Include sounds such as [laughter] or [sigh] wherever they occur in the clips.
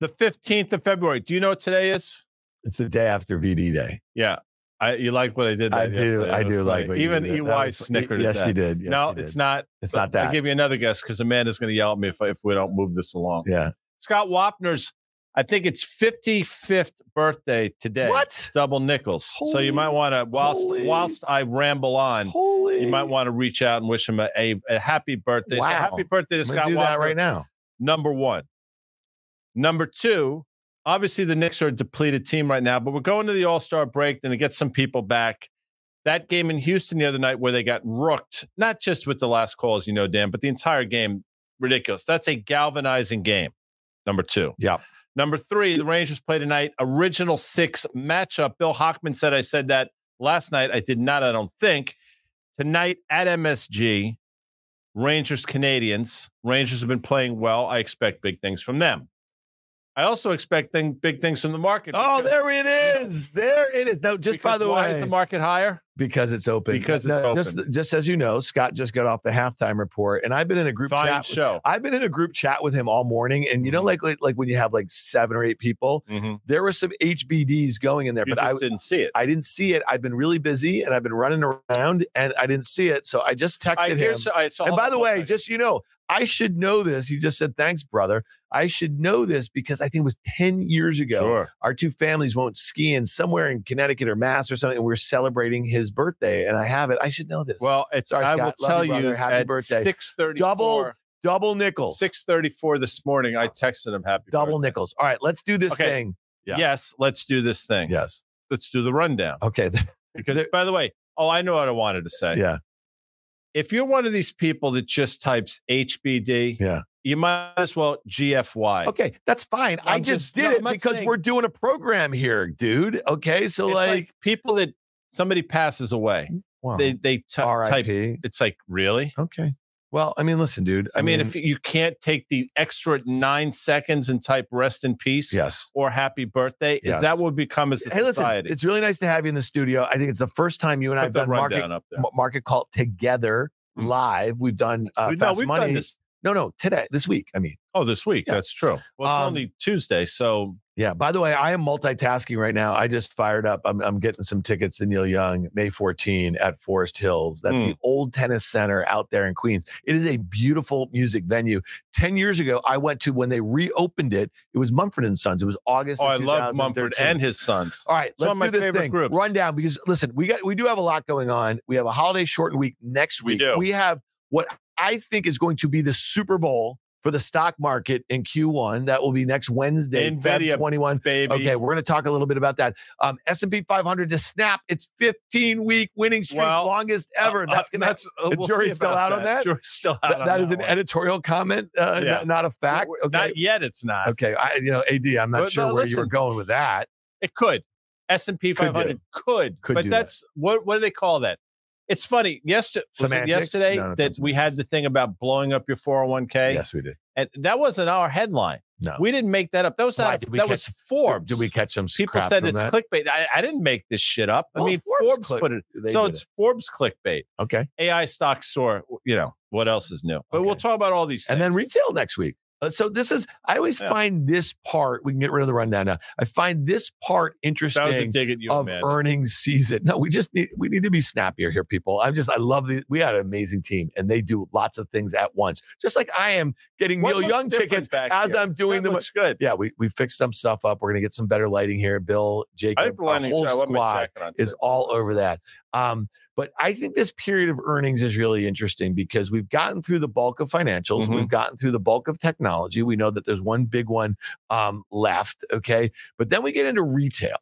The 15th of February. Do you know what today is? It's the day after VD Day. Yeah. I, you like what I did? I do. yesterday. I do like what you Even EY was- snickered. Yes, you did. Yes, no, you did. it's not. It's not that. I'll give you another guess because Amanda's going to yell at me if, if we don't move this along. yeah. Scott Wapner's, I think it's 55th birthday today. What? Double nickels. so you might want to, whilst holy- whilst I ramble on, Holy. you might want to reach out and wish him a, a, a happy birthday. So Wow. happy birthday to Scott do Wapner. that right now. Number one. Number two, obviously the Knicks are a depleted team right now, but we're going to the All Star break then to get some people back. That game in Houston the other night where they got rooked, not just with the last call, as you know, Dan, but the entire game, ridiculous. That's a galvanizing game. Number two. Yeah. Number three, the Rangers play tonight. Original six matchup. Bill Hockman said I said that last night. I did not, I don't think. Tonight at MSG, Rangers Canadiens. Rangers have been playing well. I expect big things from them. I also expect thing, big things from the market. Oh, there it is. There it is. No, just by the why way, is the market higher? Because it's open. Because it's No, open. Just, just as you know, Scott just got off the halftime report, and I've been in a group Fine chat. with- show. I've been in a group chat with him all morning, and you know, Mhm. like, like like when you have like seven or eight people, Mhm. there were some HBDs going in there, You but I didn't see it. I didn't see it. I've been really busy, and I've been running around, and I didn't see it. So I just texted I, him. I, so and by the way, just you know, I should know this. He just said, "Thanks, brother." I should know this because I think it was ten years ago. sure. Our two families went skiing somewhere in Connecticut or Mass or something, and we are celebrating his birthday. And I have it. I should know this. Well, it's Sorry, I will Scott. Tell you, you. Happy birthday. six thirty Double double nickels. six thirty four this morning. I texted him happy double birthday. nickels. All right, let's do this Okay. thing. Yeah. Yes, let's do this thing. Yes. Let's do the rundown. Okay. Because by the way, oh, I know what I wanted to say. yeah. If you're one of these people that just types HBD, Yeah. you might as well GFY. Okay, that's fine. I I'm just, just- did no, it because saying- we're doing a program here, dude. Okay, so like, like, people that somebody passes away, wow. they they t- type. It's like really. Okay. Well, I mean, listen, dude. I, mean, if you can't take the extra nine seconds and type "rest in peace" yes. or "happy birthday," Yes. is that what become as a Hey, listen, it's really nice to have you in the studio. I think it's the first time you and I have done market market call together Mm. live. We've done uh, We- no, Fast we've Money. done this. No, no, today, this week. I mean, Oh, this week. Yeah. That's true. Well, it's Um, only Tuesday, so yeah. By the way, I am multitasking right now. I just fired up. I'm, I'm getting some tickets to Neil Young May 14 at Forest Hills. That's Mm. the old tennis center out there in Queens. It is a beautiful music venue. Ten years ago, I went to when they reopened it. It was Mumford and Sons. It was August. oh, I love Mumford and his sons. All right, Some let's of my do this favorite thing. groups. Rundown because listen, we got we do have a lot going on. We have a holiday shortened week next We week. do. We have what I think is going to be the Super Bowl for the stock market in Q1. That will be next Wednesday, Nvidia, Feb 21. Baby. Okay, we're going to talk a little bit about that. Um, S&P 500 to snap its 15 week winning streak, Well, longest ever. Uh, that's going to that's uh, the we'll jury's still out on that? Jury's still out. that, on that is an one. editorial comment, uh, Yeah. not, not a fact. Okay, Not yet. It's not. okay. I, you know, AD, I'm not But sure no, where you were going with that. It could. S and P Could do. 500 could, Could but do that. that's what. What do they call that? It's funny. Yesterday, it No, no, that we had the thing about blowing up your 401k, Yes, we did. and that wasn't our headline. No. We didn't make that up. That was Why? out Did of, we that catch- was Forbes. Did we catch some People said it's that? clickbait. I, I didn't make this shit up. I mean, Forbes Forbes, click- put it. So it's Forbes clickbait. okay. AI stocks soar. You know what else is new? But we'll talk about all these. And then retail next week. Uh, so this is I always Yeah. find this part. We can get rid of the rundown now. I find this part that was a interesting dig at you, of man. earnings season. No, we just need we need to be snappier here, people. I'm just I love the we had an amazing team and they do lots of things at once. Just like I am getting What Neil Young tickets back as here? I'm doing That them. looks good. Yeah, we we fixed some stuff up. We're gonna get some better lighting here. Bill, Jacob, I think the our whole shot. What am I squad is all over that. Um, but I think this period of earnings is really interesting because we've gotten through the bulk of financials, Mhm. we've gotten through the bulk of technology. We know that there's one big one um, left. Okay. But then we get into retail.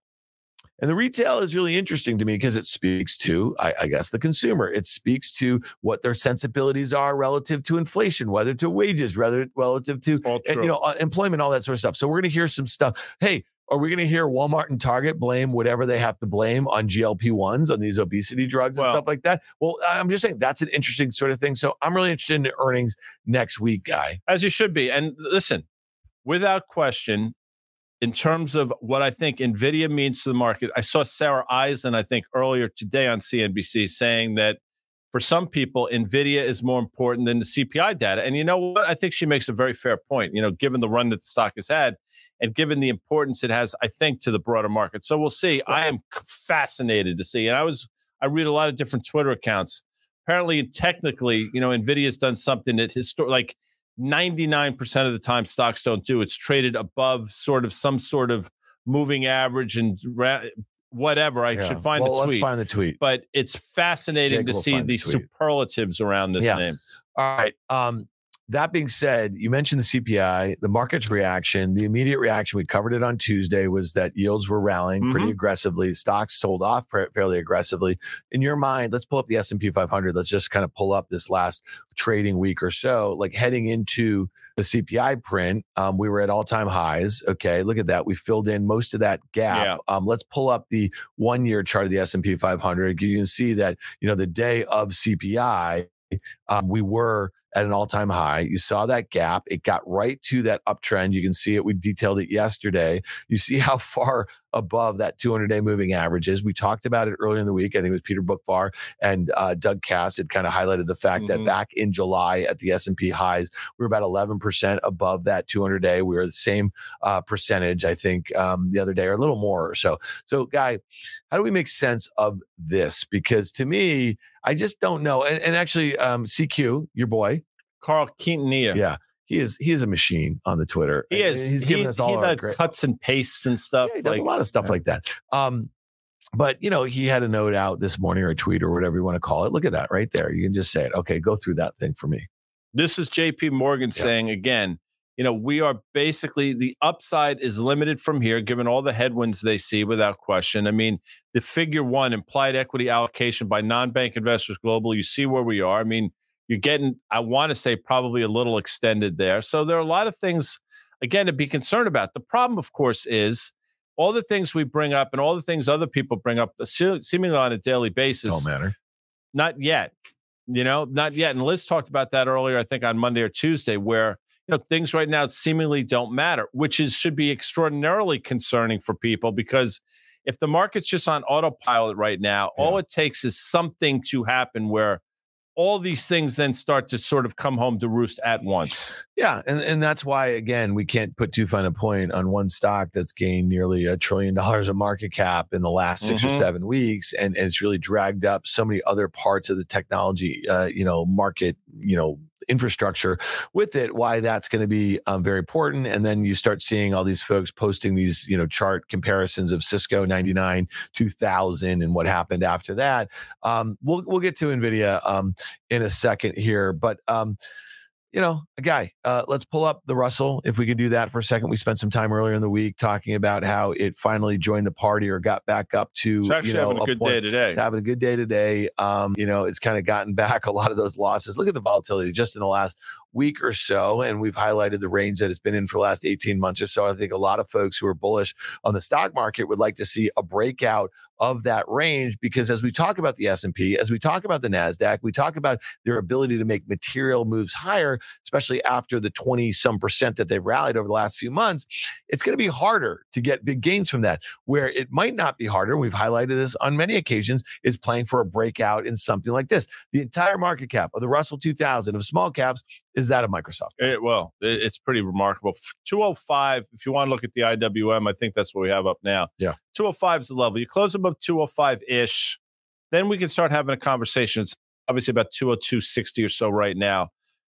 And the retail is really interesting to me because it speaks to, I, I guess, the consumer. It speaks to what their sensibilities are relative to inflation, whether to wages, rather relative to and, you know, uh, employment, all that sort of stuff. So we're going to hear some stuff. Hey, are we going to hear Walmart and Target blame whatever they have to blame on GLP ones, on these obesity drugs and Well- stuff like that? Well, I'm just saying that's an interesting sort of thing. So I'm really interested in the earnings next week, guy. as you should be. And listen, without question, in terms of what I think Nvidia means to the market, I saw Sarah Eisen, I think earlier today on CNBC saying that for some people, Nvidia is more important than the CPI data. And you know what? I think she makes a very fair point. You know, given the run that the stock has had, and given the importance it has, I think, to the broader market. So we'll see. I am fascinated to see. And I was I read a lot of different Twitter accounts. Apparently, technically, you know, Nvidia's done something that histor- like 99% of the time stocks don't do. It's traded above sort of some sort of moving average and ra- whatever. I yeah. should find well, the tweet. Let's find the tweet. But it's fascinating Jake to see the superlatives around this yeah. name. All right. Um, that being said, you mentioned the CPI, the market's reaction. The immediate reaction, we covered it on Tuesday, was that yields were rallying mm-hmm. pretty aggressively. Stocks sold off fairly aggressively. In your mind, let's pull up the S&P 500. Let's just kind of pull up this last trading week or so. Like heading into the CPI print, um, we were at all-time highs. Okay, look at that. We filled in most of that gap. Yeah. Um, let's pull up the one-year chart of the S&P 500. You can see that you know the day of CPI, um, we were at an all time high. You saw that gap. It got right to that uptrend. You can see it. We detailed it yesterday. You see how [laughs] far above that 200 day moving average is. We talked about it earlier in the week. I think it was Peter Boockvar and uh, Doug Kass had kind of highlighted the fact mm-hmm. that back in July at the S&P highs, we were about 11% above that 200 day. We were the same uh, percentage, I think, um, the other day or a little more or so. So, Guy, how do we make sense of this? Because to me, I just don't know. And, and actually, um, CQ, your boy, Carl Quintanilla. Yeah. He is he is a machine on the Twitter. He is. He's giving he, us all he our great, cuts and pastes and stuff. Yeah, he does like, a lot of stuff yeah. like that. Um, but you know, he had a note out this morning or a tweet or whatever you want to call it. Look at that right there. You can just say it. Okay, go through that thing for me. This is JP Morgan yeah. saying again, you know, we are basically the upside is limited from here, given all the headwinds they see without question. I mean, the figure one implied equity allocation by non bank investors global, you see where we are. I mean, you're getting, I want to say, probably a little extended there. So there are a lot of things, again, to be concerned about. The problem, of course, is all the things we bring up and all the things other people bring up uh, seemingly on a daily basis. Don't matter. Not yet. You know, not yet. And Liz talked about that earlier, I think on Monday or Tuesday, where you know things right now seemingly don't matter, which is should be extraordinarily concerning for people because if the market's just on autopilot right now, yeah. all it takes is something to happen where all these things then start to sort of come home to roost at once. Yeah, and, and that's why again we can't put too fine a point on one stock that's gained nearly a trillion dollars of market cap in the last 6 mm-hmm. or seven weeks, and, and it's really dragged up so many other parts of the technology, uh, you know, market, you know, infrastructure with it why that's going to be um, very important. And then you start seeing all these folks posting these you know chart comparisons of cisco 99 2000 and what happened after that. Um, we'll, we'll get to nvidia um, in a second here but um, you know, a guy. Uh, let's pull up the Russell if we could do that for a second. We spent some time earlier in the week talking about how it finally joined the party or got back up to. It's actually you know, having a, good point. day today. It's having a good day today. Um, you know, it's kind of gotten [laughs] back a lot of those losses. Look at the volatility just in the last week or so, and we've highlighted the range that it's been in for the last 18 months or so. I think a lot of folks who are bullish on the stock market would like to see a breakout of that range because as we talk about the S&P, as we talk about the Nasdaq, we talk about their ability to make material moves higher, especially after the 20 some percent that they've rallied over the last few months. It's going to be harder to get big gains from that. Where it might not be harder, we've highlighted this on many occasions, is playing for a breakout in something like this. The entire market cap of the Russell 2000 of small caps is that of Microsoft. It, well, it, it's pretty remarkable. 205, if you want to look at the IWM, I think that's what we have up now. Yeah. 205 is the level. You close above 205 ish, then we can start having a conversation. It's obviously about 202.60 or so right now.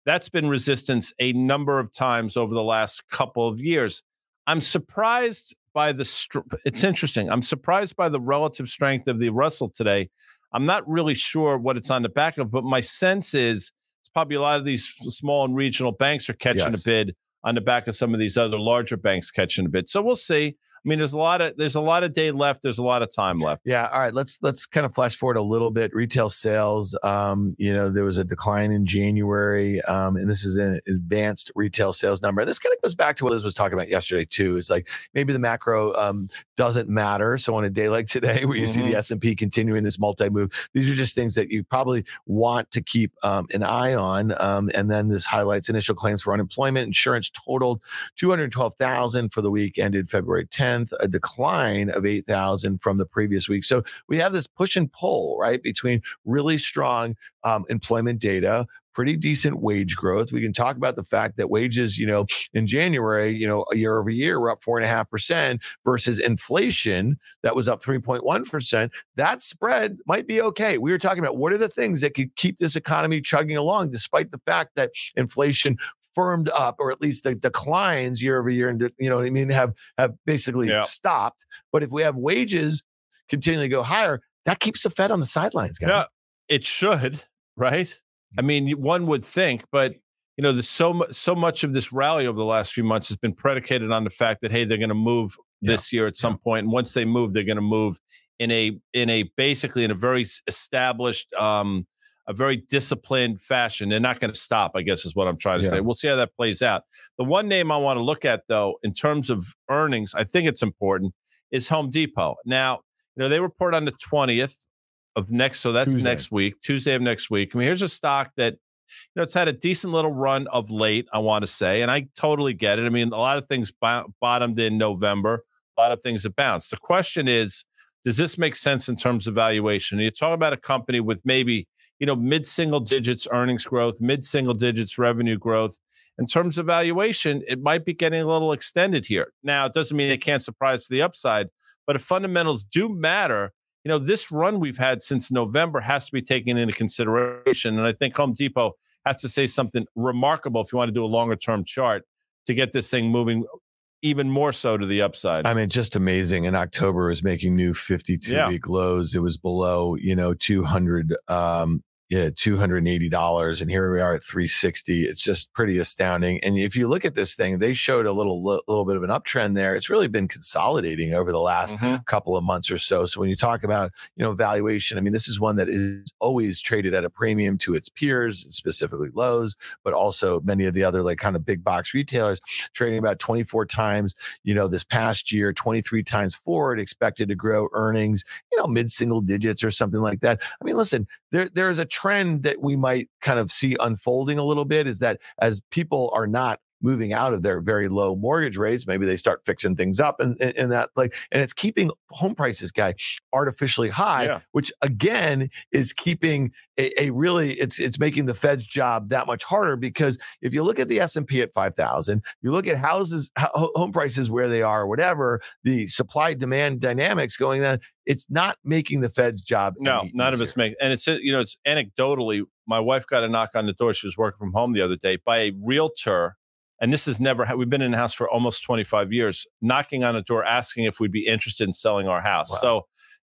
That's been resistance a number of times over the last couple of years. I'm surprised by the, str- it's interesting. I'm surprised by the relative strength of the Russell today. I'm not really sure what it's on the back of, but my sense is probably a lot of these small and regional banks are catching yes. a bid on the back of some of these other larger banks catching a bid. So we'll see. I mean, there's a lot of there's a lot of day left. There's a lot of time left. Yeah. All right. Let's let's kind of flash forward a little bit. Retail sales. Um, you know, there was a decline in January, um, and this is an advanced retail sales number. And this kind of goes back to what Liz was talking about yesterday too. Is like maybe the macro um, doesn't matter. So on a day like today, where you mm-hmm. see the mm-hmm. S and P continuing this multi move, these are just things that you probably want to keep um, an eye on. Um, and then this highlights initial claims for unemployment insurance totaled two hundred twelve thousand for the week ended February 10th tenth, a decline of eight thousand from the previous week. So we have this push and pull, right, between really strong um, employment data, pretty decent wage growth. We can talk about the fact that wages, you know, in January, you know, year over year, were up four and a half percent versus inflation that was up 3.1%. That spread might be okay. We were talking about what are the things that could keep this economy chugging along, despite the fact that inflation firmed up or at least the declines year over year and you know i mean have have basically yeah. stopped but if we have wages continuing to go higher that keeps the fed on the sidelines guys. yeah it should right I mean, one would think, but you know, there's so much so much of this rally over the last few months has been predicated on the fact that hey, they're going to move this yeah. year at some yeah. point, and once they move, they're going to move in a in a basically in a very established, um, a very disciplined fashion. They're not going to stop. I guess is what I'm trying to yeah. say. We'll see how that plays out. The one name I want to look at though, in terms of earnings, I think it's important is Home Depot. Now, you know, they report on the 20th of next. So that's Tuesday. next week, Tuesday of next week. I mean, here's a stock that you know it's had a decent little run of late. I want to say, and I totally get it. I mean, a lot of things bottomed in November. A lot of things have bounced. The question is, does this make sense in terms of valuation? You talk about a company with maybe you know mid single digits earnings growth, mid single digits revenue growth. In terms of valuation, it might be getting a little extended here. Now, it doesn't mean it can't surprise to the upside, but if fundamentals do matter, you know, this run we've had since November has to be taken into consideration. And I think Home Depot has to say something remarkable if you want to do a longer term chart to get this thing moving even more so to the upside. I mean, just amazing. In October, was making new 52 yeah. week lows. It was below, you know, 200 um, yeah, $280 and here we are at 360. It's just pretty astounding. And if you look at this thing, they showed a little little bit of an uptrend there. It's really been consolidating over the last mm-hmm. couple of months or so. So when you talk about, you know, valuation, I mean, this is one that is always traded at a premium to its peers, specifically Lowe's, but also many of the other like kind of big box retailers trading about 24 times, you know, this past year, 23 times forward, expected to grow earnings, you know, mid single digits or something like that. I mean, listen, there there's a trend that we might kind of see unfolding a little bit is that as people are not moving out of their very low mortgage rates. Maybe they start fixing things up and, and, that like, and it's keeping home prices guy artificially high, yeah. which again is keeping a, a, really, it's, it's making the Fed's job that much harder because if you look at the S&P at 5,000, you look at houses, home prices where they are, or whatever, the supply demand dynamics going on, it's not making the Fed's job. No, none of it's making, and it's, you know, it's anecdotally, my wife got a knock on the door. She was working from home the other day by a realtor and this is never we've been in the house for almost 25 years knocking on a door asking if we'd be interested in selling our house. Wow. so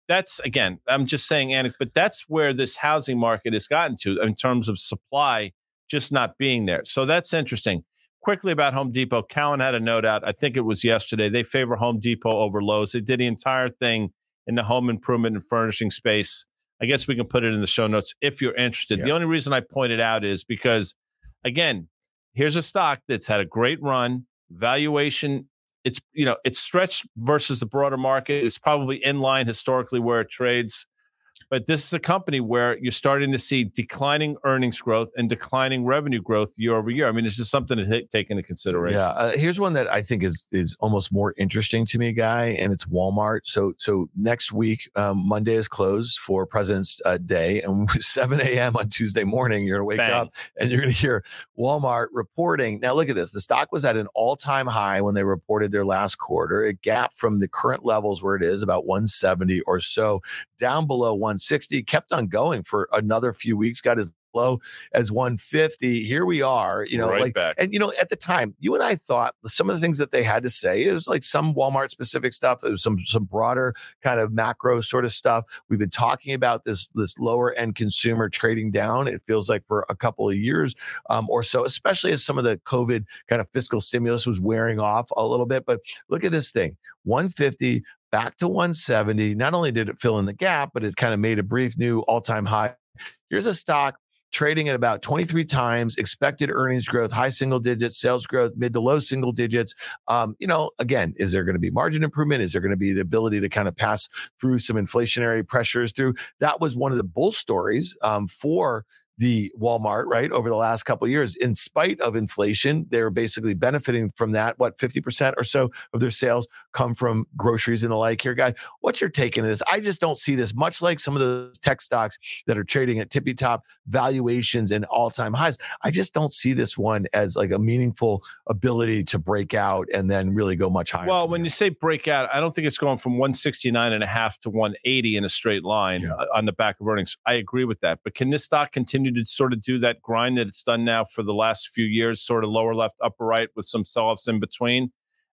that's again i'm just saying Annick, but that's where this housing market has gotten to in terms of supply just not being there. So that's interesting. Quickly about home depot Cowen had a note out i think it was yesterday they favor home depot over lowes. They did the entire thing in the home improvement and furnishing space. I guess we can put it in the show notes if you're interested. Yeah. the only reason i pointed out is because again here's a stock that's had a great run, valuation. It's you know it's stretched versus the broader market. It's probably in line historically where it trades. But this is a company where you're starting to see declining earnings growth and declining revenue growth year over year. I mean, it's just something to take into consideration. Yeah, uh, here's one that I think is is almost more interesting to me, guy, and it's Walmart. So so next week, um, Monday is closed for President's uh, Day, and [laughs] 7 a.m. on Tuesday morning, you're gonna wake Bang. up and you're gonna hear Walmart reporting. Now look at this: the stock was at an all time high when they reported their last quarter. It gapped from the current levels where it is about 170 or so down below 160, kept on going for another few weeks, got as low as 150. Here we are, you know, right like, back. and you know, at the time, you and I thought some of the things that they had to say, it was like some Walmart specific stuff, it was some some broader kind of macro sort of stuff. We've been talking about this this lower end consumer trading down. It feels like for a couple of years um, or so, especially as some of the COVID kind of fiscal stimulus was wearing off a little bit. But look at this thing 150 back to 170. Not only did it fill in the gap, but it kind of made a brief new all time high. Here's a stock trading at about 23 times expected earnings growth, high single digits, sales growth, mid to low single digits. Um, you know, again, is there going to be margin improvement? Is there going to be the ability to kind of pass through some inflationary pressures through? That was one of the bull stories um, for the Walmart, right, over the last couple of years, in spite of inflation, they're basically benefiting from that. What, 50% or so of their sales come from groceries and the like here, guy? What's your take into this? I just don't see this, much like some of those tech stocks that are trading at tippy top valuations and all time highs. I just don't see this one as like a meaningful ability to break out and then really go much higher. Well, when you say break out, I don't think it's going from 169 and a half to 180 in a straight line yeah. On the back of earnings. I agree with that. But can this stock continue to sort of do that grind that it's done now for the last few years, sort of lower left, upper right with some sell offs in between?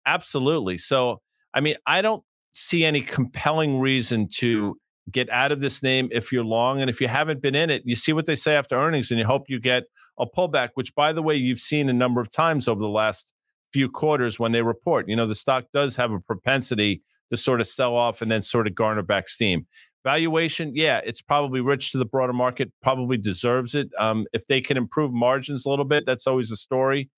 Absolutely. So, I mean, I don't see any compelling reason to get out of this name if you're long. And if you haven't been in it, you see what they say after earnings and you hope you get a pullback, which, by the way, you've seen a number of times over the last few quarters when they report. You know, the stock does have a propensity to sort of sell off and then sort of garner back steam. Valuation, yeah, it's probably rich to the broader market, probably deserves it. Um, if they can improve margins a little bit, that's always a story.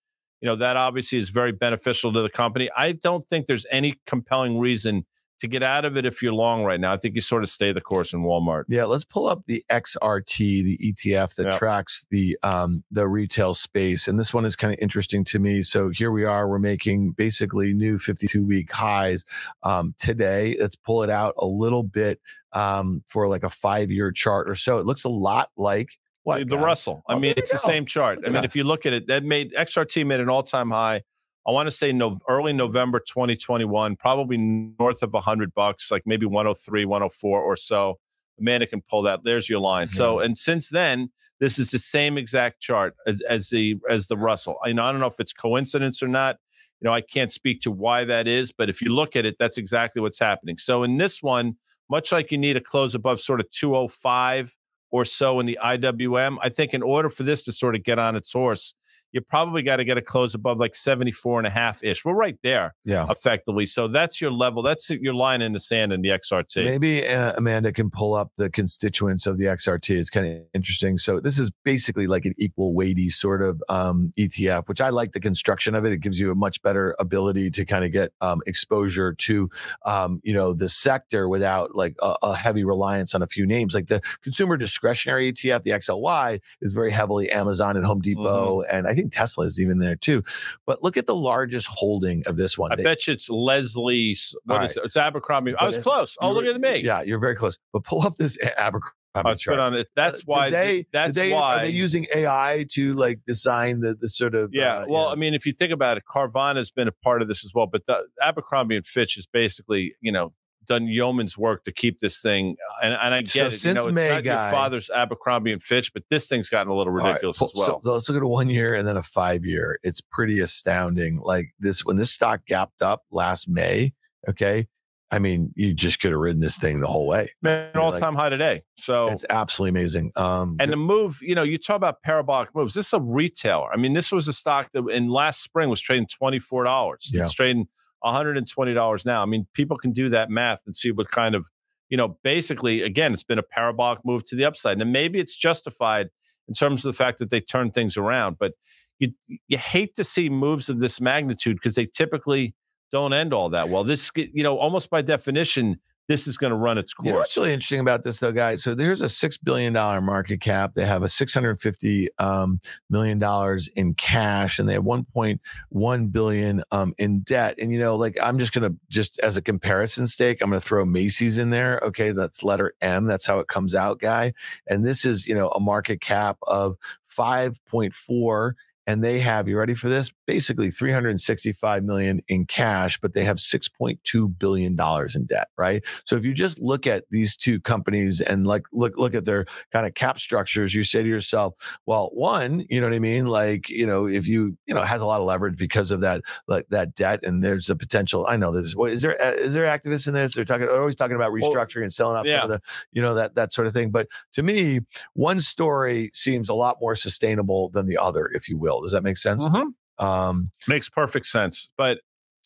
You know, that obviously is very beneficial to the company. I don't think there's any compelling reason to get out of it if you're long right now. I think you sort of stay the course in Walmart. Yeah, let's pull up the XRT, the ETF that tracks the um, the retail space, and this one is kind of interesting to me. So here we are, we're making basically new 52 week highs um, today. Let's pull it out a little bit um, for like a five year chart or so. It looks a lot like. What, the guys? Russell. I oh, mean, it's go. the same chart. I mean, that. if you look at it, that made XRT made an all time high I want to say no, early November 2021, probably north of 100 bucks, like maybe 103, 104 or so. Amanda can pull that. There's your line. Mm-hmm. So, and since then, this is the same exact chart as, as the as the Russell. I, know, I don't know if it's coincidence or not. You know, I can't speak to why that is, but if you look at it, that's exactly what's happening. So in this one, much like you need a close above sort of 205 or so in the IWM, I think in order for this to sort of get on its horse, you probably got to get a close above like 74 and a half ish. We're right there, yeah, effectively. So that's your level. That's your line in the sand in the XRT. Maybe uh, Amanda can pull up the constituents of the XRT. It's kind of interesting. So this is basically like an equal weighty sort of um, ETF, which I like the construction of it. It gives you a much better ability to kind of get um, exposure to, um, you know, the sector without like a, a heavy reliance on a few names. Like the consumer discretionary ETF, the XLY, is very heavily Amazon and Home Depot, mm-hmm. and I think think Tesla is even there too. But look at the largest holding of this one. I they, bet you it's Leslie's. What right. is it? It's Abercrombie. I was close. Oh, look at me. Yeah, you're very close. But pull up this Abercrombie. Oh, chart. on it. That's uh, why. They, that's they, why. Are they using AI to like design the the sort of? Yeah. Uh, well. I mean, if you think about it, Carvana has been a part of this as well. But the, Abercrombie and Fitch is basically, you know, done yeoman's work to keep this thing. And, and I get so it. You know, it's May not guy, your father's Abercrombie and Fitch, but this thing's gotten a little ridiculous right, as well. So, let's look at a one year and then a five year. It's pretty astounding. Like this, when this stock gapped up last May, okay. I mean, you just could have ridden this thing the whole way. Man, all time high today. So it's absolutely amazing. Um, and the move, you know, you talk about parabolic moves. This is a retailer. I mean, this was a stock that in last spring was trading twenty four dollars. Yeah. It's trading $120 now. I mean, people can do that math and see what kind of, you know, basically, again, it's been a parabolic move to the upside. And maybe it's justified in terms of the fact that they turn things around. But you you hate to see moves of this magnitude because they typically don't end all that well. This, you know, almost by definition, this is going to run its course. You know what's really interesting about this, though, guys? So there's a six billion dollar market cap. They have a six hundred fifty um, million dollars in cash, and they have one point one billion um, in debt. And you know, like I'm just going to just as a comparison stake, I'm going to throw Macy's in there. Okay, that's letter M. That's how it comes out, guy. And this is you know a market cap of five point four and they have you ready for this basically 365 million in cash but they have 6.2 billion dollars in debt right so if you just look at these two companies and like look look at their kind of cap structures you say to yourself well one you know what i mean like you know if you you know has a lot of leverage because of that like that debt and there's a potential i know there's what is there uh, there activists in this they're talking they're always talking about restructuring well, and selling off yeah. some of the you know that that sort of thing but to me one story seems a lot more sustainable than the other if you will does that make sense? Mm-hmm. Um, Makes perfect sense. But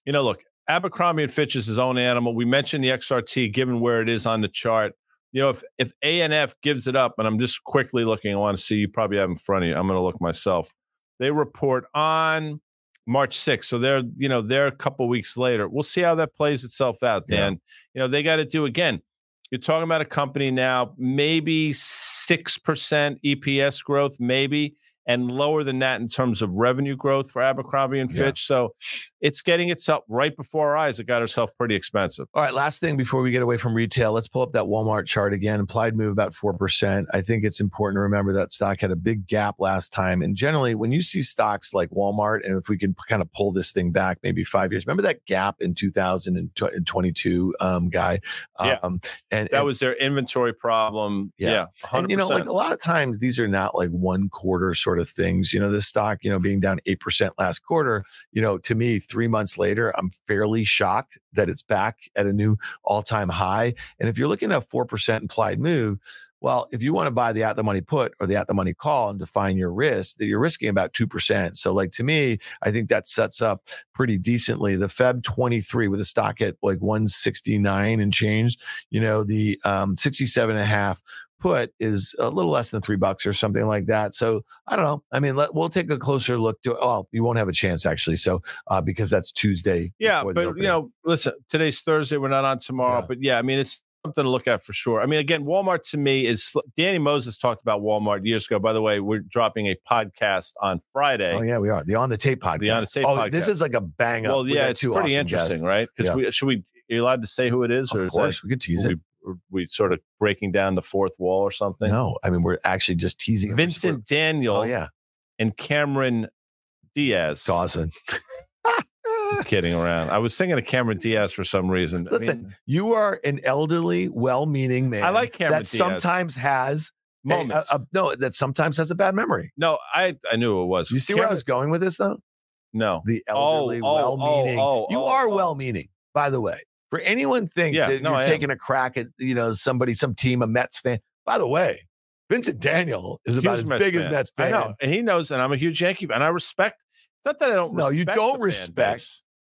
you know, look, Abercrombie and Fitch is his own animal. We mentioned the XRT, given where it is on the chart. You know, if if ANF gives it up, and I'm just quickly looking, I want to see you probably have in front of you. I'm going to look myself. They report on March 6th, so they're you know they're a couple weeks later. We'll see how that plays itself out. Dan, yeah. you know they got to do again You're talking about a company now, maybe 6% EPS growth, maybe, and lower than that in terms of revenue growth for Abercrombie and Yeah. Fitch. So it's getting itself right before our eyes. It got itself pretty expensive. All right, last thing before we get away from retail, let's pull up that Walmart chart again. Implied move about 4%. I think it's important to remember that stock had a big gap last time. And generally, when you see stocks like Walmart, and if we can kind of pull this thing back maybe five years, remember that gap in 2022, um, guy? Yeah. Um, and, That and- was their inventory problem. Yeah. Yeah. 100%. and you know, like a lot of times these are not like one quarter sort of things. You know, this stock, you know, being down 8% last quarter, you know, to me, three months later, I'm fairly shocked that it's back at a new all time high. And if you're looking at a 4% implied move, well, if you want to buy the at the money put or the at the money call and define your risk, that you're risking about 2%. So, like to me, I think that sets up pretty decently. The Feb 23 with a stock at like 169 and change, you know, the um, 67 and a half put is a little less than three bucks or something like that. So I don't know. I mean, let, we'll take a closer look to. Oh, you won't have a chance actually. So uh, because that's Tuesday. Yeah, but you know, listen, today's Thursday. We're not on tomorrow, Yeah. but yeah, I mean, it's something to look at for sure. I mean, again, Walmart to me is Danny Moses talked about Walmart years ago. By the way, we're dropping a podcast on Friday. Oh yeah, we are the on the tape podcast. The On the Tape oh, this is like a bang up. well, yeah, it's pretty awesome interesting, guests. right? Because Yeah. we should we are you allowed to say who it is, or Of is course, we could tease that it. We, we sort of breaking down the fourth wall or something? No, I mean we're actually just teasing. Vincent Daniel Oh yeah, and Cameron Diaz. Dawson. I'm [laughs] kidding around. I was singing to Cameron Diaz for some reason. I Listen, mean, You are an elderly, well-meaning man. I like Cameron that Diaz. sometimes has a- a- moments. a- no, that sometimes has a bad memory. no, I I knew it was. You see where I was going with this, though? No. The Oh, elderly, oh, well-meaning. oh, oh, you oh, are oh. well-meaning, by the way. For anyone thinks Yeah, that no, you're I am. taking a crack at you know somebody, some team, a Mets fan. By the way, Vincent Daniel is about Huge as Mets big as fan. Mets I fan. know, and he knows, and I'm a huge Yankee fan, and I respect. It's not that I don't. No, you don't respect.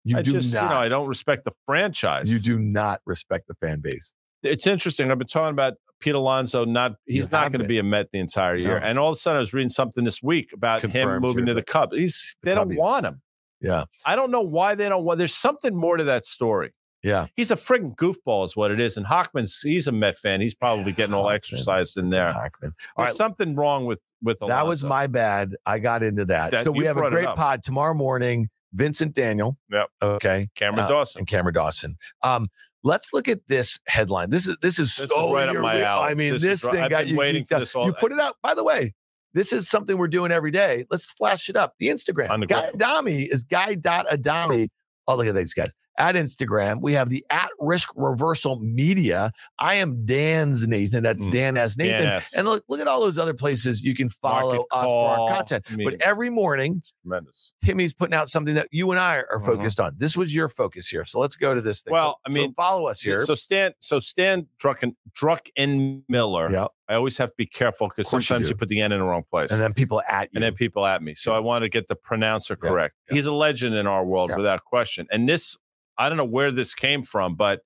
You I do just, not. you know, I don't respect the franchise. you do not respect the fan base. It's interesting. I've been talking about Pete Alonso. Not You he's not going to be a Met the entire year. No. And all of a sudden, I was reading something this week about him moving to the Cubs. He's the they don't want him. Yeah, I don't know why they don't want. There's something more to that story. Yeah. He's a friggin' goofball, is what it is. And Hockman's he's a Met fan. He's probably getting all Hockman. exercised in there. Hackman. All There's right, something wrong with with that was my bad. I got into that. That- so we have a great pod tomorrow morning. Vincent Daniel. Yep. Okay. Cameron uh, Dawson. and Cameron Dawson. Um, let's look at this headline. This is this is This is so right up my alley. I mean, This this, is right- thing got you waiting for this all- You put it out. By the way, this is something we're doing every day. Let's flash it up. The Instagram. Guy. Adami is guy.adami. Oh, look at these guys. At Instagram, we have the at risk reversal media. I am Dan's Nathan. That's Mm. Dan as Nathan. Yes. And look, look at all those other places you can follow Market us for our content. But every morning, it's tremendous. Timmy's putting out something that you and I are Mhm. focused on. This was your focus here. So let's go to this thing. Well, So- I so mean, follow us here. So Stan, so Stan Drucken, Druckenmiller. yeah. I always have to be careful because course you sometimes you, put the N in the wrong place, And then people at you. and then people at me. So I want to get the pronouncer Yeah, correct. yeah. He's a legend in our world Yeah. without question. And this, I don't know where this came from, but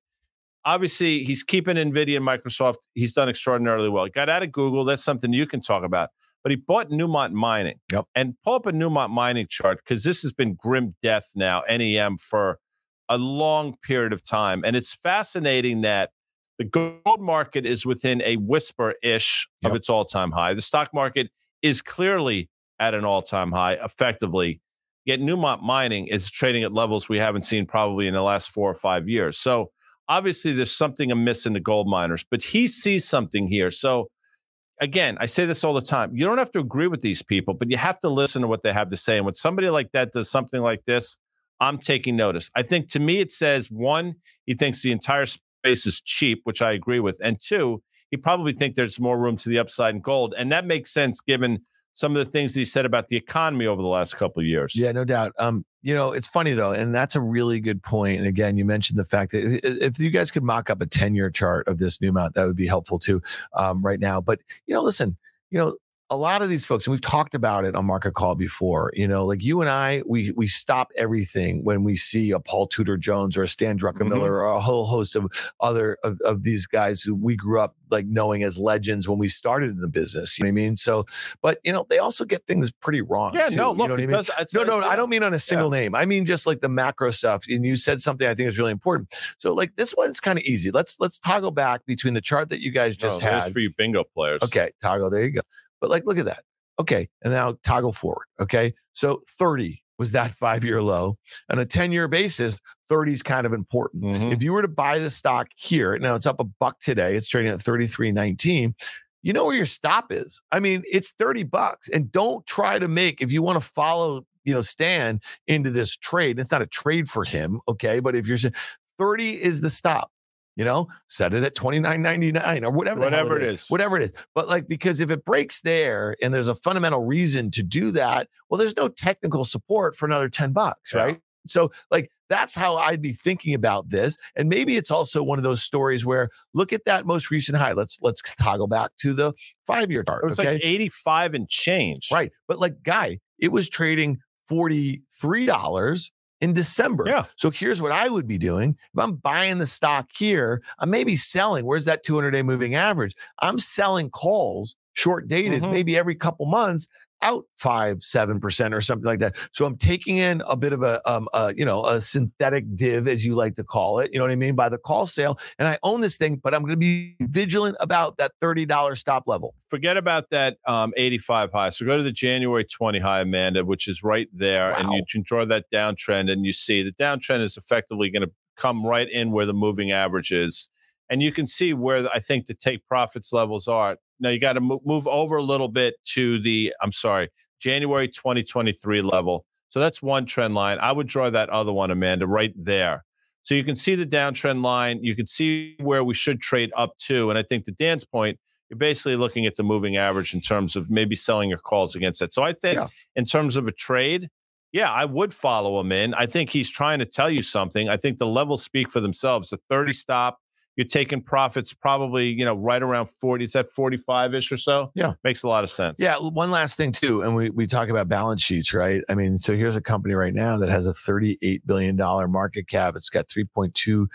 obviously he's keeping Nvidia and Microsoft. He's done extraordinarily well. He got out of Google. That's something you can talk about. But he bought Newmont Mining. Yep. And pull up a Newmont Mining chart because this has been grim death now, NEM, for a long period of time. And it's fascinating that the gold market is within a whisper ish of Yep. its all time high. The stock market is clearly at an all time high, effectively. Yet Newmont Mining is trading at levels we haven't seen probably in the last four or five years. So obviously there's something amiss in the gold miners, but he sees something here. So again, I say this all the time. You don't have to agree with these people, but you have to listen to what they have to say. And when somebody like that does something like this, I'm taking notice. I think to me, it says one, he thinks the entire space is cheap, which I agree with. And two, he probably think there's more room to the upside in gold. And that makes sense given some of the things that he said about the economy over the last couple of years. Yeah, no doubt. Um, you know, it's funny though, and that's a really good point. And again, you mentioned the fact that if you guys could mock up a 10-year chart of this Newmont, that would be helpful too, um, right now. But you know, listen, you know, a lot of these folks, and we've talked about it on Market Call before, you know, like you and I, we we stop everything when we see a Paul Tudor Jones or a Stan Druckenmiller Mhm. or a whole host of other of, of these guys who we grew up like knowing as legends when we started in the business. You know what I mean? So, but you know, they also get things pretty wrong. Yeah, too, no, you look, know what I mean? No, no, yeah. I don't mean on a single name. I mean just like the macro stuff. And you said something I think is really important. So like this one's kind of easy. Let's let's toggle back between the chart that you guys just Oh, had. for you bingo players. Okay, toggle. There you go. But like, look at that. Okay, and now toggle forward. Okay, so 30 was that [laughs] five year low. On a 10 year basis, 30 is kind of important. Mhm. If you were to buy the stock here, now it's up a buck today, it's trading at 33.19. You know where your stop is. I mean, it's 30 bucks. And don't try to make, if you want to follow, you know, Stan into this trade, it's not a trade for him. Okay. But if you're saying 30 is the stop, you know, set it at 29.99 or whatever, the hell Whatever it is. whatever it is. But like, because if it breaks there and there's a fundamental reason to do that, well, there's no technical support for another 10 bucks, Yeah. right? So, like, that's how I'd be thinking about this. And maybe it's also one of those stories where look at that most recent high. Let's let's toggle back to the five year chart. It was okay. like 85 and change. right. But like, guy, it was trading $43 in December. Yeah. So here's what I would be doing. If I'm buying the stock here, I may be selling. Where's that 200 day moving average? I'm selling calls short dated, Mhm. maybe every couple months out five, seven percent or something like that. So I'm taking in a bit of a, um, a, you know, a synthetic div, as you like to call it. You know what I mean by the call sale, and I own this thing, but I'm going to be vigilant about that thirty dollars stop level. Forget about that um, 85 high. So go to the January 20 high, Amanda, which is right there. And you can draw that downtrend and you see the downtrend is effectively going to come right in where the moving average is. And you can see where I think the take profits levels are. Now you got to mo- move over a little bit to the, I'm sorry, January 2023 level. So that's one trend line. I would draw that other one, Amanda, right there. So you can see the downtrend line. You can see where we should trade up to. And I think to Dan's point, you're basically looking at the moving average in terms of maybe selling your calls against that. So I think Yeah. in terms of a trade, yeah, I would follow him in. I think he's trying to tell you something. I think the levels speak for themselves. A 30 stop, you're taking profits probably, you know, right around 40. Is that 45 ish or so? Yeah. Makes a lot of sense. Yeah, one last thing too, and we we talk about balance sheets, right? I mean, so here's a company right now that has a 38 billion dollar market cap. It's got 3.2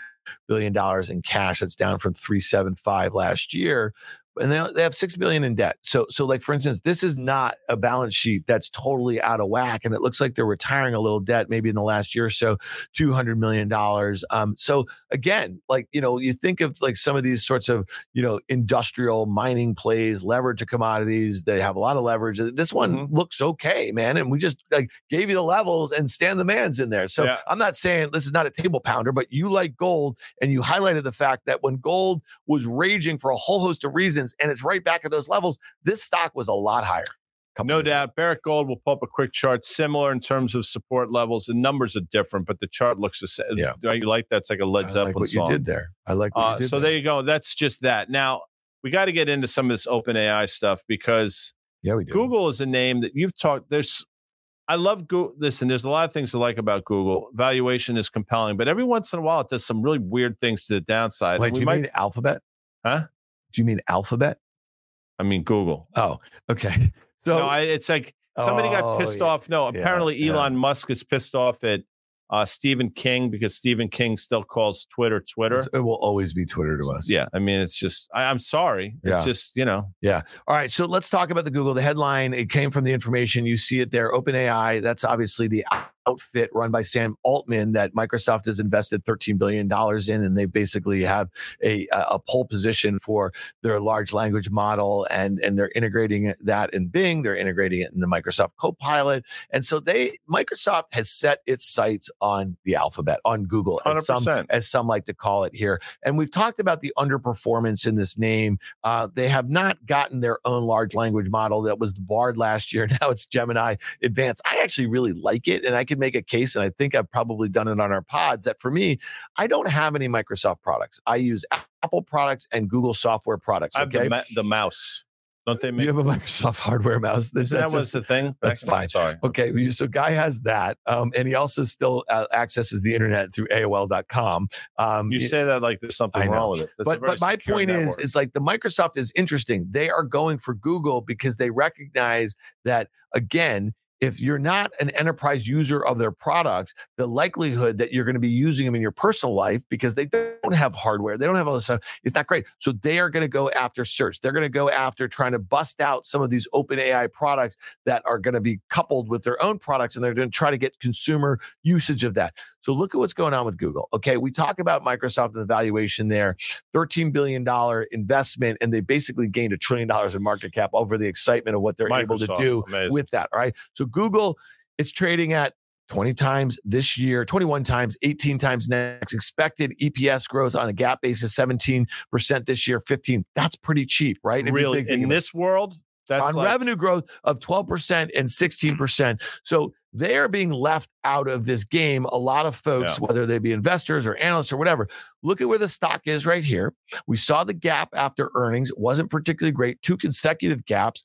billion dollars in cash. That's down from 375 last year. And they, they have six billion in debt. So, so like for instance, this is not a balance sheet that's totally out of whack, and it looks like they're retiring a little debt, maybe in the last year or so, two hundred million dollars. Um, so again, like you know, you think of like some of these sorts of you know industrial mining plays, leverage to commodities. They have a lot of leverage. This one Mhm. looks okay, man, and we just like gave you the levels and Stan the man's in there. So Yeah. I'm not saying this is not a table pounder, but you like gold, and you highlighted the fact that when gold was raging for a whole host of reasons, and it's right back at those levels, this stock was a lot higher. No ago. doubt. Barrick Gold will pull up a quick chart, similar in terms of support levels. The numbers are different, but the chart looks the same. Yeah. You like that? It's like a Led I Zeppelin like what song. you did there. I like what Uh, you did. so there you go. That's just that. Now we got to get into some of this open AI stuff because yeah, we do. Google is a name that you've talked. There's, I love Google. Listen, there's a lot of things to like about Google. Valuation is compelling, but every once in a while it does some really weird things to the downside. Wait, do you might, mean Alphabet? Huh? Do you mean Alphabet? I mean Google. Oh, okay. [laughs] So no, I, it's like somebody got Oh, pissed yeah. off. No, apparently yeah. Elon Musk is pissed off at uh, Stephen King because Stephen King still calls Twitter Twitter. It will always be Twitter to us. Yeah, I mean it's just. I, I'm sorry. Yeah. It's just you know. Yeah. All right. So let's talk about the Google. The headline, it came from the information. You see it there. OpenAI, that's obviously the outfit run by Sam Altman that Microsoft has invested $13 billion in. And they basically have a, a pole position for their large language model and, and they're integrating that in Bing. They're integrating it in the Microsoft Copilot. And so they, Microsoft has set its sights on the alphabet, on Google, as some, as some like to call it here. And we've talked about the underperformance in this name. Uh, they have not gotten their own large language model that was Bard last year. [laughs] Now it's Gemini Advanced. I actually really like it, and I can make a case, and I think I've probably done it on our pods. That for me, I don't have any Microsoft products. I use Apple products and Google software products. I have Okay, the, ma- the mouse. Don't they make? You have a [laughs] Microsoft hardware mouse. Isn't that was the thing? That's fine. Sorry. Okay, so Guy has that, um, and he also still uh, accesses the internet through AOL.com. Um, You say that like there's something wrong with it. That's but but my point is, is like the Microsoft is interesting. They are going for Google because they recognize that again. If you're not an enterprise user of their products, the likelihood that you're going to be using them in your personal life because they don't have hardware, they don't have all this stuff, it's not great. So they are going to go after search. They're going to go after trying to bust out some of these open AI products that are going to be coupled with their own products and they're going to try to get consumer usage of that. So look at what's going on with Google. Okay, we talk about Microsoft and the valuation there, $13 billion investment, and they basically gained a trillion dollars in market cap over the excitement of what they're able to do amazing. with that. All right. So Google, it's trading at 20 times this year, 21 times, 18 times next. Expected EPS growth on a GAAP basis, 17% this year, 15. That's pretty cheap, right? If really think- in this world. That's on like, revenue growth of 12% and 16%. So they are being left out of this game. A lot of folks, Yeah. whether they be investors or analysts or whatever, look at where the stock is right here. We saw the gap after earnings. It wasn't particularly great, two consecutive gaps.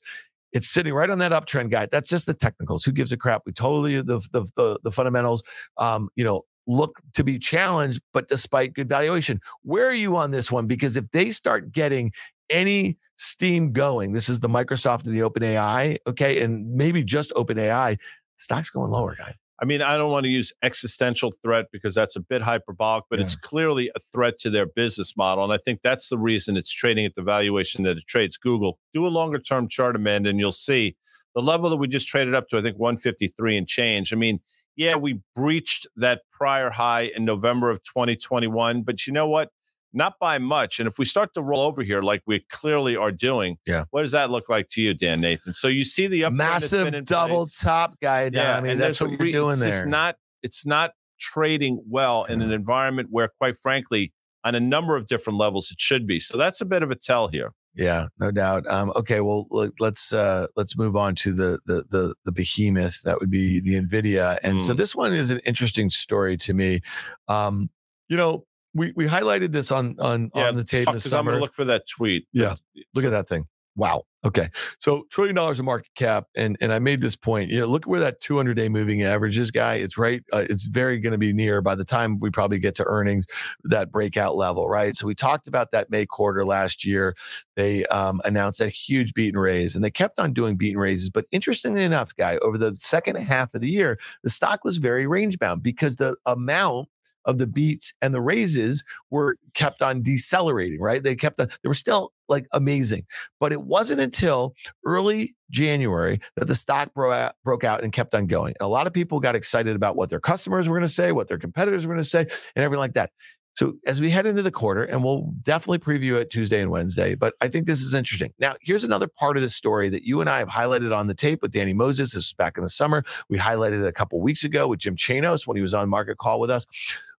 It's sitting right on that uptrend guide. That's just the technicals. Who gives a crap? We totally the the the, the fundamentals. Um, you know, look to be challenged, but despite good valuation. Where are you on this one? Because if they start getting any steam going, this is the Microsoft and the OpenAI, okay, and maybe just OpenAI, stock's going lower, guy. I mean, I don't want to use existential threat because that's a bit hyperbolic, but Yeah. it's clearly a threat to their business model. And I think that's the reason it's trading at the valuation that it trades. Google, do a longer term chart, Amanda, and you'll see the level that we just traded up to, I think 153 and change. I mean, yeah, we breached that prior high in November of 2021, but you know what? Not by much. And if we start to roll over here like we clearly are doing, Yeah. what does that look like to you, Dan Nathan? So you see the uptrend that's been Massive double place. top guy down. I mean, and that's what you're re- doing it's there. not it's not trading well in an environment where, quite frankly, on a number of different levels, it should be. So that's a bit of a tell here. Yeah, no doubt. Um, okay, well let- let's uh, let's move on to the, the the the behemoth that would be the Nvidia, and so Mm. this one is an interesting story to me. Um, you know, we we highlighted this on on Yeah, on the tape Because I'm going to look for that tweet. Yeah. Look at that thing. Wow. Okay. So trillion dollars in market cap, and and I made this point. You know, look at where that 200 day moving average is, guy. It's right. Uh, it's very going to be near by the time we probably get to earnings that breakout level, right? So we talked about that May quarter last year. They um, announced that huge beat and raise, and they kept on doing beat and raises. But interestingly enough, guy, over the second half of the year, the stock was very range bound because the amount of the beats and the raises were kept on decelerating, right? They kept on, they were still like amazing. But it wasn't until early January that the stock bro- uh, broke out and kept on going. And a lot of people got excited about what their customers were going to say, what their competitors were going to say, and everything like that. So as we head into the quarter, and we'll definitely preview it Tuesday and Wednesday, but I think this is interesting. Now, here's another part of the story that you and I have highlighted on the tape with Danny Moses. This was back in the summer. We highlighted it a couple weeks ago with Jim Chanos when he was on Market Call with us.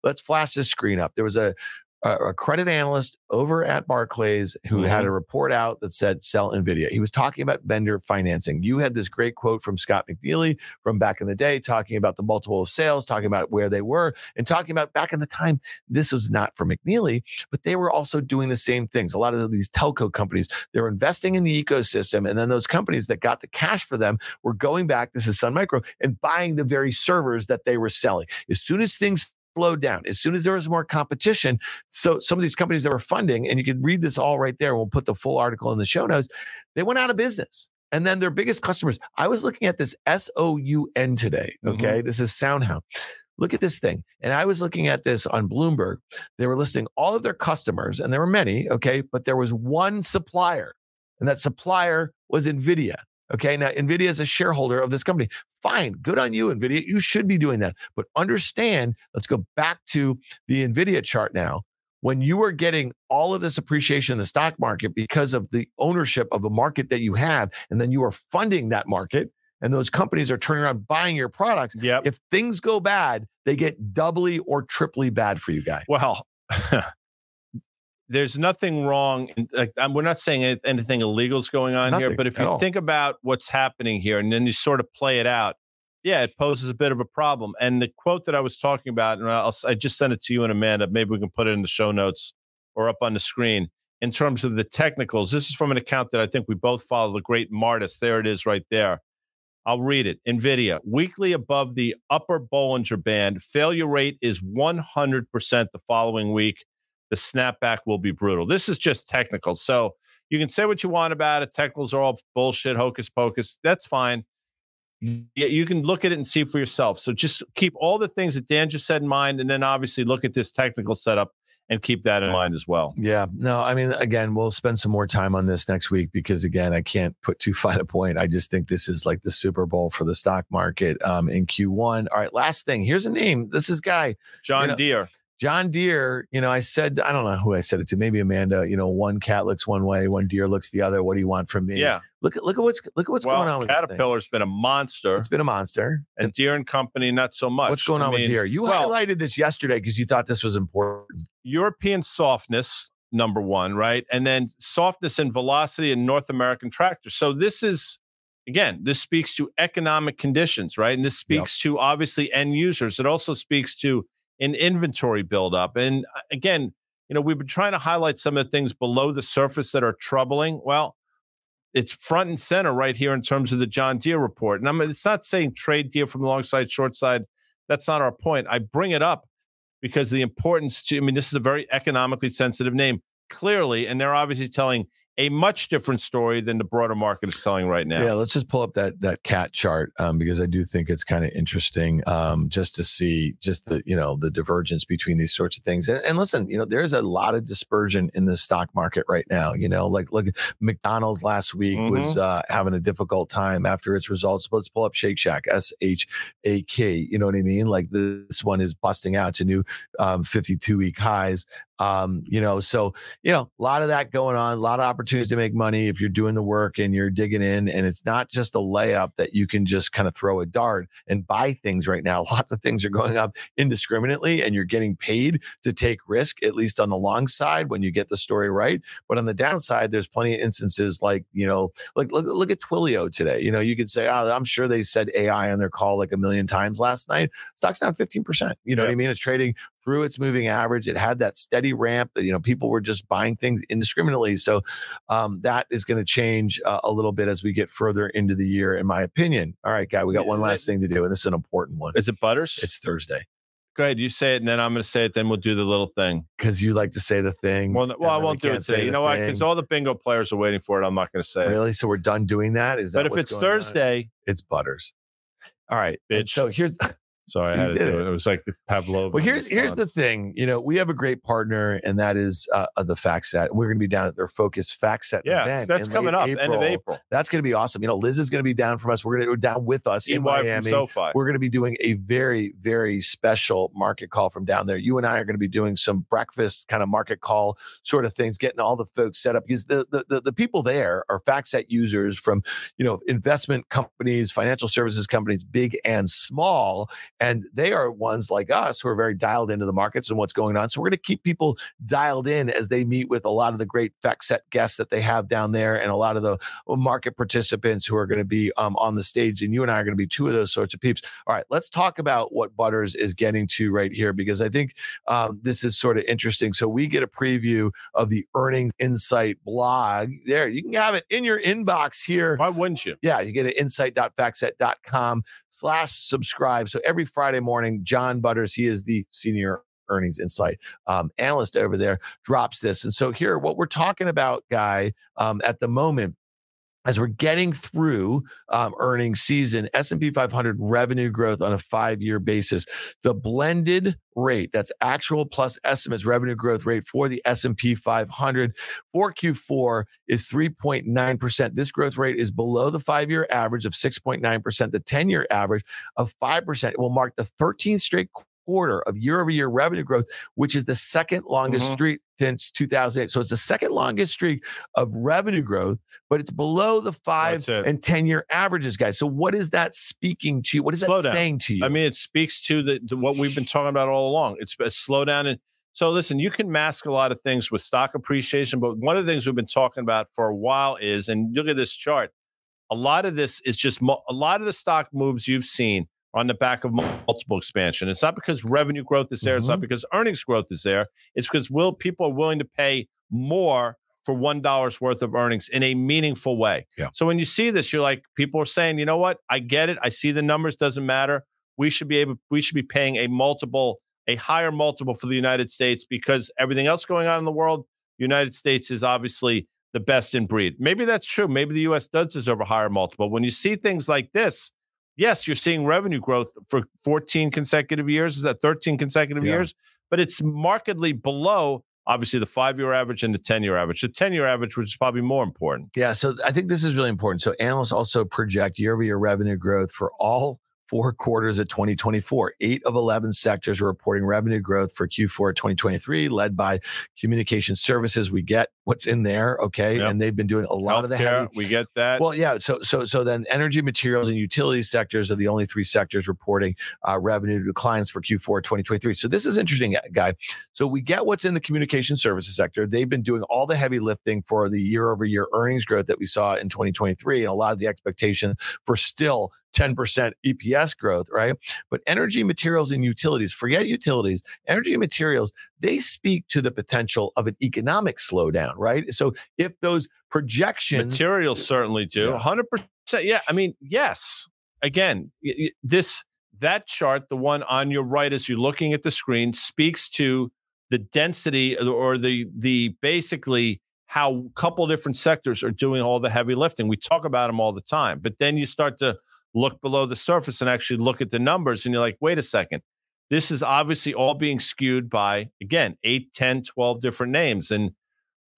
Let's flash this screen up. There was a a, a credit analyst over at Barclays who had mm-hmm. a report out that said sell Nvidia. He was talking about vendor financing. You had this great quote from Scott McNealy from back in the day, talking about the multiple of sales, talking about where they were, and talking about back in the time. This was not for McNealy, but they were also doing the same things. A lot of these telco companies, they're investing in the ecosystem, and then those companies that got the cash for them were going back. This is Sun Micro and buying the very servers that they were selling. As soon as things slowed down, as soon as there was more competition, so some of these companies that were funding, and you can read this all right there. We'll put the full article in the show notes. They went out of business. And then their biggest customers. I was looking at this S O U N today. Mm-hmm. Okay. This is SoundHound. Look at this thing. And I was looking at this on Bloomberg. They were listing all of their customers, and there were many. Okay. But there was one supplier, and that supplier was NVIDIA. Okay. Now, NVIDIA is a shareholder of this company. Fine. Good on you, NVIDIA. You should be doing that. But understand, let's go back to the NVIDIA chart now. When you are getting all of this appreciation in the stock market because of the ownership of a market that you have, and then you are funding that market, and those companies are turning around buying your products. Yep. If things go bad, they get doubly or triply bad for you, guys. Well, [laughs] there's nothing wrong. Like, we're not saying anything illegal is going on here, but if you all. think about what's happening here and then you sort of play it out, yeah, it poses a bit of a problem. And the quote that I was talking about, and I'll, I just sent it to you and Amanda. Maybe we can put it in the show notes or up on the screen. in terms of the technicals. This is from an account that I think we both follow, the great Martis. There it is right there. I'll read it. NVIDIA, weekly above the upper Bollinger Band. Failure rate is 100% the following week. The snapback will be brutal. This is just technical. So you can say what you want about it. Technicals are all bullshit, hocus pocus. That's fine. Yeah, you can look at it and see for yourself. So just keep all the things that Dan just said in mind, and then obviously look at this technical setup and keep that in mind as well. Yeah. No, I mean, again, we'll spend some more time on this next week because, again, I can't put too [laughs] fine a point. I just think this is like the Super Bowl for the stock market um, in Q1. All right. Last thing. Here's a name. This is guy John you know, Deere. John Deere, you know, I said, I don't know who I said it to, maybe Amanda, you know, one cat looks one way, one deer looks the other. What do you want from me? Yeah. Look at look at what's look at what's well, going on with Caterpillar's been a monster. It's been a monster. And Deere and Company, not so much. What's going on mean, with Deere? You well, highlighted this yesterday because you thought this was important. European softness, number one, right? And then softness and velocity in North American tractors. So this is again, this speaks to economic conditions, right? And this speaks yep. to obviously end users. It also speaks to an inventory buildup. And uh, again, you know, we've been trying to highlight some of the things below the surface that are troubling. Well, it's front and center right here in terms of the John Deere report. And I mean, it's not saying trade Deere from the long side, short side. That's not our point. I bring it up because the importance to, I mean, this is a very economically sensitive name, clearly, and they're obviously telling a much different story than the broader market is telling right now. Yeah, let's just pull up that that cat chart um, because I do think it's kind of interesting um, just to see just the you know the divergence between these sorts of things. And, and, listen, you know, there's a lot of dispersion in the stock market right now. You know, like look, McDonald's last week mm-hmm. was uh, having a difficult time after its results. But let's pull up Shake Shack, S H A K. You know what I mean? Like this one is busting out to new um, 52 week highs. Um, you know, so you know, a lot of that going on, a lot of opportunities to make money if you're doing the work and you're digging in. And it's not just a layup that you can just kind of throw a dart and buy things right now. [laughs] Lots of things are going up indiscriminately, and you're getting paid to take risk, at least on the long side when you get the story right. But on the downside, there's plenty of instances like, you know, like look, look at Twilio today. You know, you could say, oh, I'm sure they said AI on their call like a million times last night. Stock's down 15%. You know yeah. what I mean? It's trading through its moving average. It had that steady ramp. That, you know, people were just buying things indiscriminately. So um, that is going to change uh, a little bit as we get further into the year, in my opinion. All right, guy, we got one last thing to do, and this is an important one. Is it Butters? It's Thursday. Go ahead, you say it, and then I'm going to say it. Then we'll do the little thing because you like to say the thing. Well, well I won't do it today. You know why? Because all the bingo players are waiting for it. I'm not going to say it. really. So we're done doing that. Is that? But if it's Thursday, on? it's Butters. All right, bitch. so here's [laughs] So I had to do it. it. was like Pavlov. Well, here's here's the thing. You know, we have a great partner, and that is uh, the FactSet. We're going to be down at their Focus FactSet yeah, event. that's coming up April. end of April. That's going to be awesome. You know, Liz is going to be down from us. We're going to down with us in Miami. We're going to be doing a very very special market call from down there. You and I are going to be doing some breakfast kind of market call sort of things, getting all the folks set up because the the the, the people there are FactSet users from you know investment companies, financial services companies, big and small and they are ones like us who are very dialed into the markets and what's going on. So we're going to keep people dialed in as they meet with a lot of the great FactSet guests that they have down there and a lot of the market participants who are going to be um, on the stage. And you and I are going to be two of those sorts of peeps. All right, let's talk about what Butters is getting to right here because I think um, this is sort of interesting. So we get a preview of the earnings insight blog there. You can have it in your inbox here. Why wouldn't you? Yeah, you get it insight.factset.com slash subscribe. So every Friday morning, John Butters, he is the senior earnings insight um, analyst over there, drops this. And so here, what we're talking about, guy, um, at the moment as we're getting through um, earnings season s&p 500 revenue growth on a five-year basis. The blended rate that's actual plus estimates revenue growth rate for the s&p 500 for q4 is 3.9% this growth rate is below the five-year average of 6.9% the 10-year average of 5% it will mark the 13th straight quarter of year over year revenue growth, which is the second longest mm-hmm. streak since 2008. So it's the second longest streak of revenue growth, but it's below the five and 10 year averages, guys. So what is that speaking to you? What is slow that down. saying to you? I mean, it speaks to the, to what we've been talking about all along. It's a slowdown. And so listen, you can mask a lot of things with stock appreciation, but one of the things we've been talking about for a while is, and look at this chart, a lot of this is just a lot of the stock moves you've seen on the back of multiple expansion. It's not because revenue growth is there. Mm-hmm. It's not mm-hmm. because earnings growth is there. It's because will people are willing to pay more for one dollar's worth of earnings in a meaningful way. Yeah. So when you see this, you're like, people are saying, you know what? I get it. I see the numbers. Doesn't matter. We should be able. We should be paying a multiple, a higher multiple for the United States because everything else going on in the world, United States is obviously the best in breed. Maybe that's true. Maybe the U.S. does deserve a higher multiple. When you see things like this, yes, you're seeing revenue growth for 14 consecutive years. Is that 13 consecutive Yeah. years? But it's markedly below, obviously, the five year average and the 10 year average. The 10 year average, which is probably more important. Yeah, so I think this is really important. So analysts also project year-over-year revenue growth for all four quarters of 2024. Eight of 11 sectors are reporting revenue growth for Q4 2023, led by communication services. We get what's in there, okay, Yep. and they've been doing a lot of the heavy. we get that. Well, yeah. So, so, so then, energy, materials, and utility sectors are the only three sectors reporting uh, revenue declines for Q4 2023. So, this is interesting, guy. So, we get what's in the communication services sector. They've been doing all the heavy lifting for the year-over-year earnings growth that we saw in 2023, and a lot of the expectation for still 10% EPS growth, right? But energy, materials, and utilities, forget utilities, energy materials, they speak to the potential of an economic slowdown, right? So if those projections Materials certainly do. Yeah. 100%. Yeah. I mean, yes. Again, this that chart, the one on your right as you're looking at the screen, speaks to the density or the the basically how a couple different sectors are doing all the heavy lifting. We talk about them all the time, but then you start to look below the surface and actually look at the numbers and you're like, wait a second. This is obviously all being skewed by again, 8, 10, 12 different names and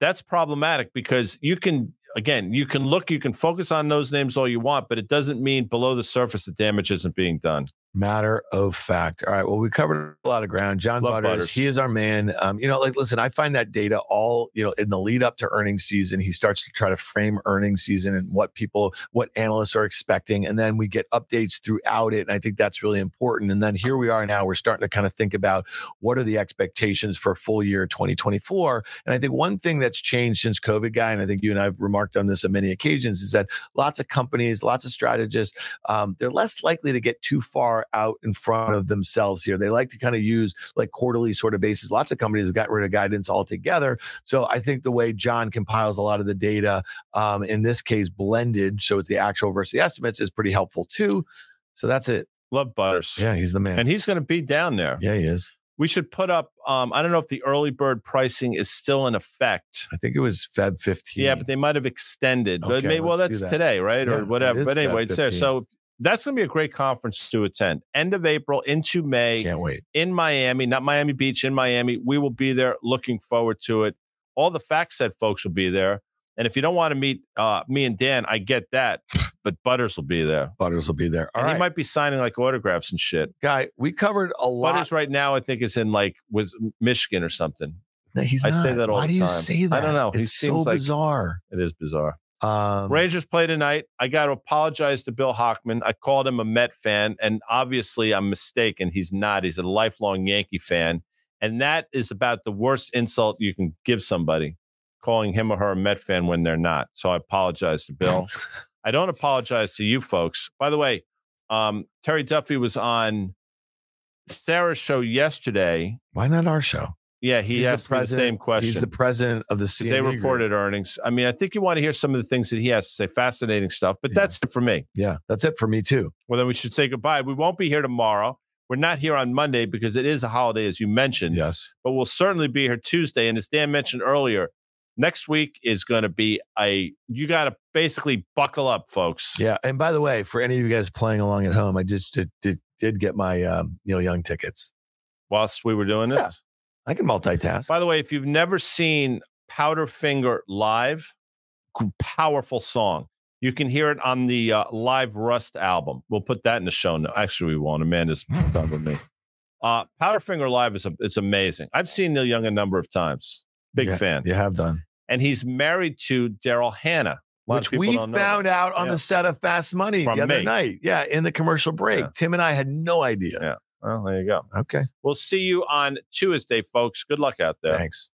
that's problematic because you can again you can look you can focus on those names all you want but it doesn't mean below the surface the damage isn't being done Matter of fact. All right. Well, we covered a lot of ground. John Butters, Butters. he is our man. Um, you know, like, listen, I find that data all, you know, in the lead up to earnings season, he starts to try to frame earnings season and what people, what analysts are expecting. And then we get updates throughout it. And I think that's really important. And then here we are now, we're starting to kind of think about what are the expectations for full year 2024. And I think one thing that's changed since COVID, guy, and I think you and I have remarked on this on many occasions, is that lots of companies, lots of strategists, um, they're less likely to get too far out in front of themselves here. They like to kind of use like quarterly sort of basis. Lots of companies have got rid of guidance altogether. So I think the way John compiles a lot of the data, um, in this case, blended, so it's the actual versus the estimates, is pretty helpful too. So that's it. love butters Yeah, he's the man. and he's going to be down there yeah, he is. we should put up um i don't know if the early bird pricing is still in effect I think it was Feb 15. yeah but they might have extended but maybe well that's that. today right Yeah, or whatever but anyway Feb it's there so that's going to be a great conference to attend end of april into may can't wait. in Miami, not Miami Beach, in Miami. We will be there. Looking forward to it. All the FactSet folks will be there. And if you don't want to meet uh, me and Dan, I get that. [laughs] But Butters will be there. Butters will be there. All and right, he might be signing like autographs and shit. guy. We covered a lot. Butters right now, I think, is in like was Michigan or something. No, he's I not. say that all Why the do you time. say I don't know. He It's so seems like- bizarre. It is bizarre. Um, Rangers play tonight. I got to apologize to Bill Hockman. I called him a Met fan, and obviously I'm mistaken. He's not. He's a lifelong Yankee fan. And that is about the worst insult you can give somebody, calling him or her a Met fan when they're not. So I apologize to Bill. [laughs] I don't apologize to you folks. By the way, um, Terry Duffy was on Sarah's show yesterday. Why not our show? Yeah, he He's the asked the president- same question. He's the president of the CME they Group. reported earnings. I mean, I think you want to hear some of the things that he has to say. Fascinating stuff. But Yeah. that's it for me. Yeah, that's it for me too. Well, then we should say goodbye. We won't be here tomorrow. We're not here on Monday because it is a holiday, as you mentioned. Yes. But we'll certainly be here Tuesday. And as Dan mentioned earlier, next week is going to be a. You got to basically buckle up, folks. Yeah. And by the way, for any of you guys playing along at home, I just did, did, did get my um, Neil Young tickets. Whilst we were doing this. I can multitask. By the way, if you've never seen Powderfinger live, powerful song. You can hear it on the uh, live Rust album. We'll put that in the show notes. Actually, we won't. Amanda's done with me. Uh, Powderfinger live is a, it's amazing. I've seen Neil Young a number of times. Big Yeah, fan. You have done. And he's married to Daryl Hannah. A lot of Which we found out on Yeah. the set of Fast Money From the other me. night. Yeah, in the commercial break. Yeah. Tim and I had no idea. Well, there you go. Okay. We'll see you on Tuesday, folks. Good luck out there. Thanks.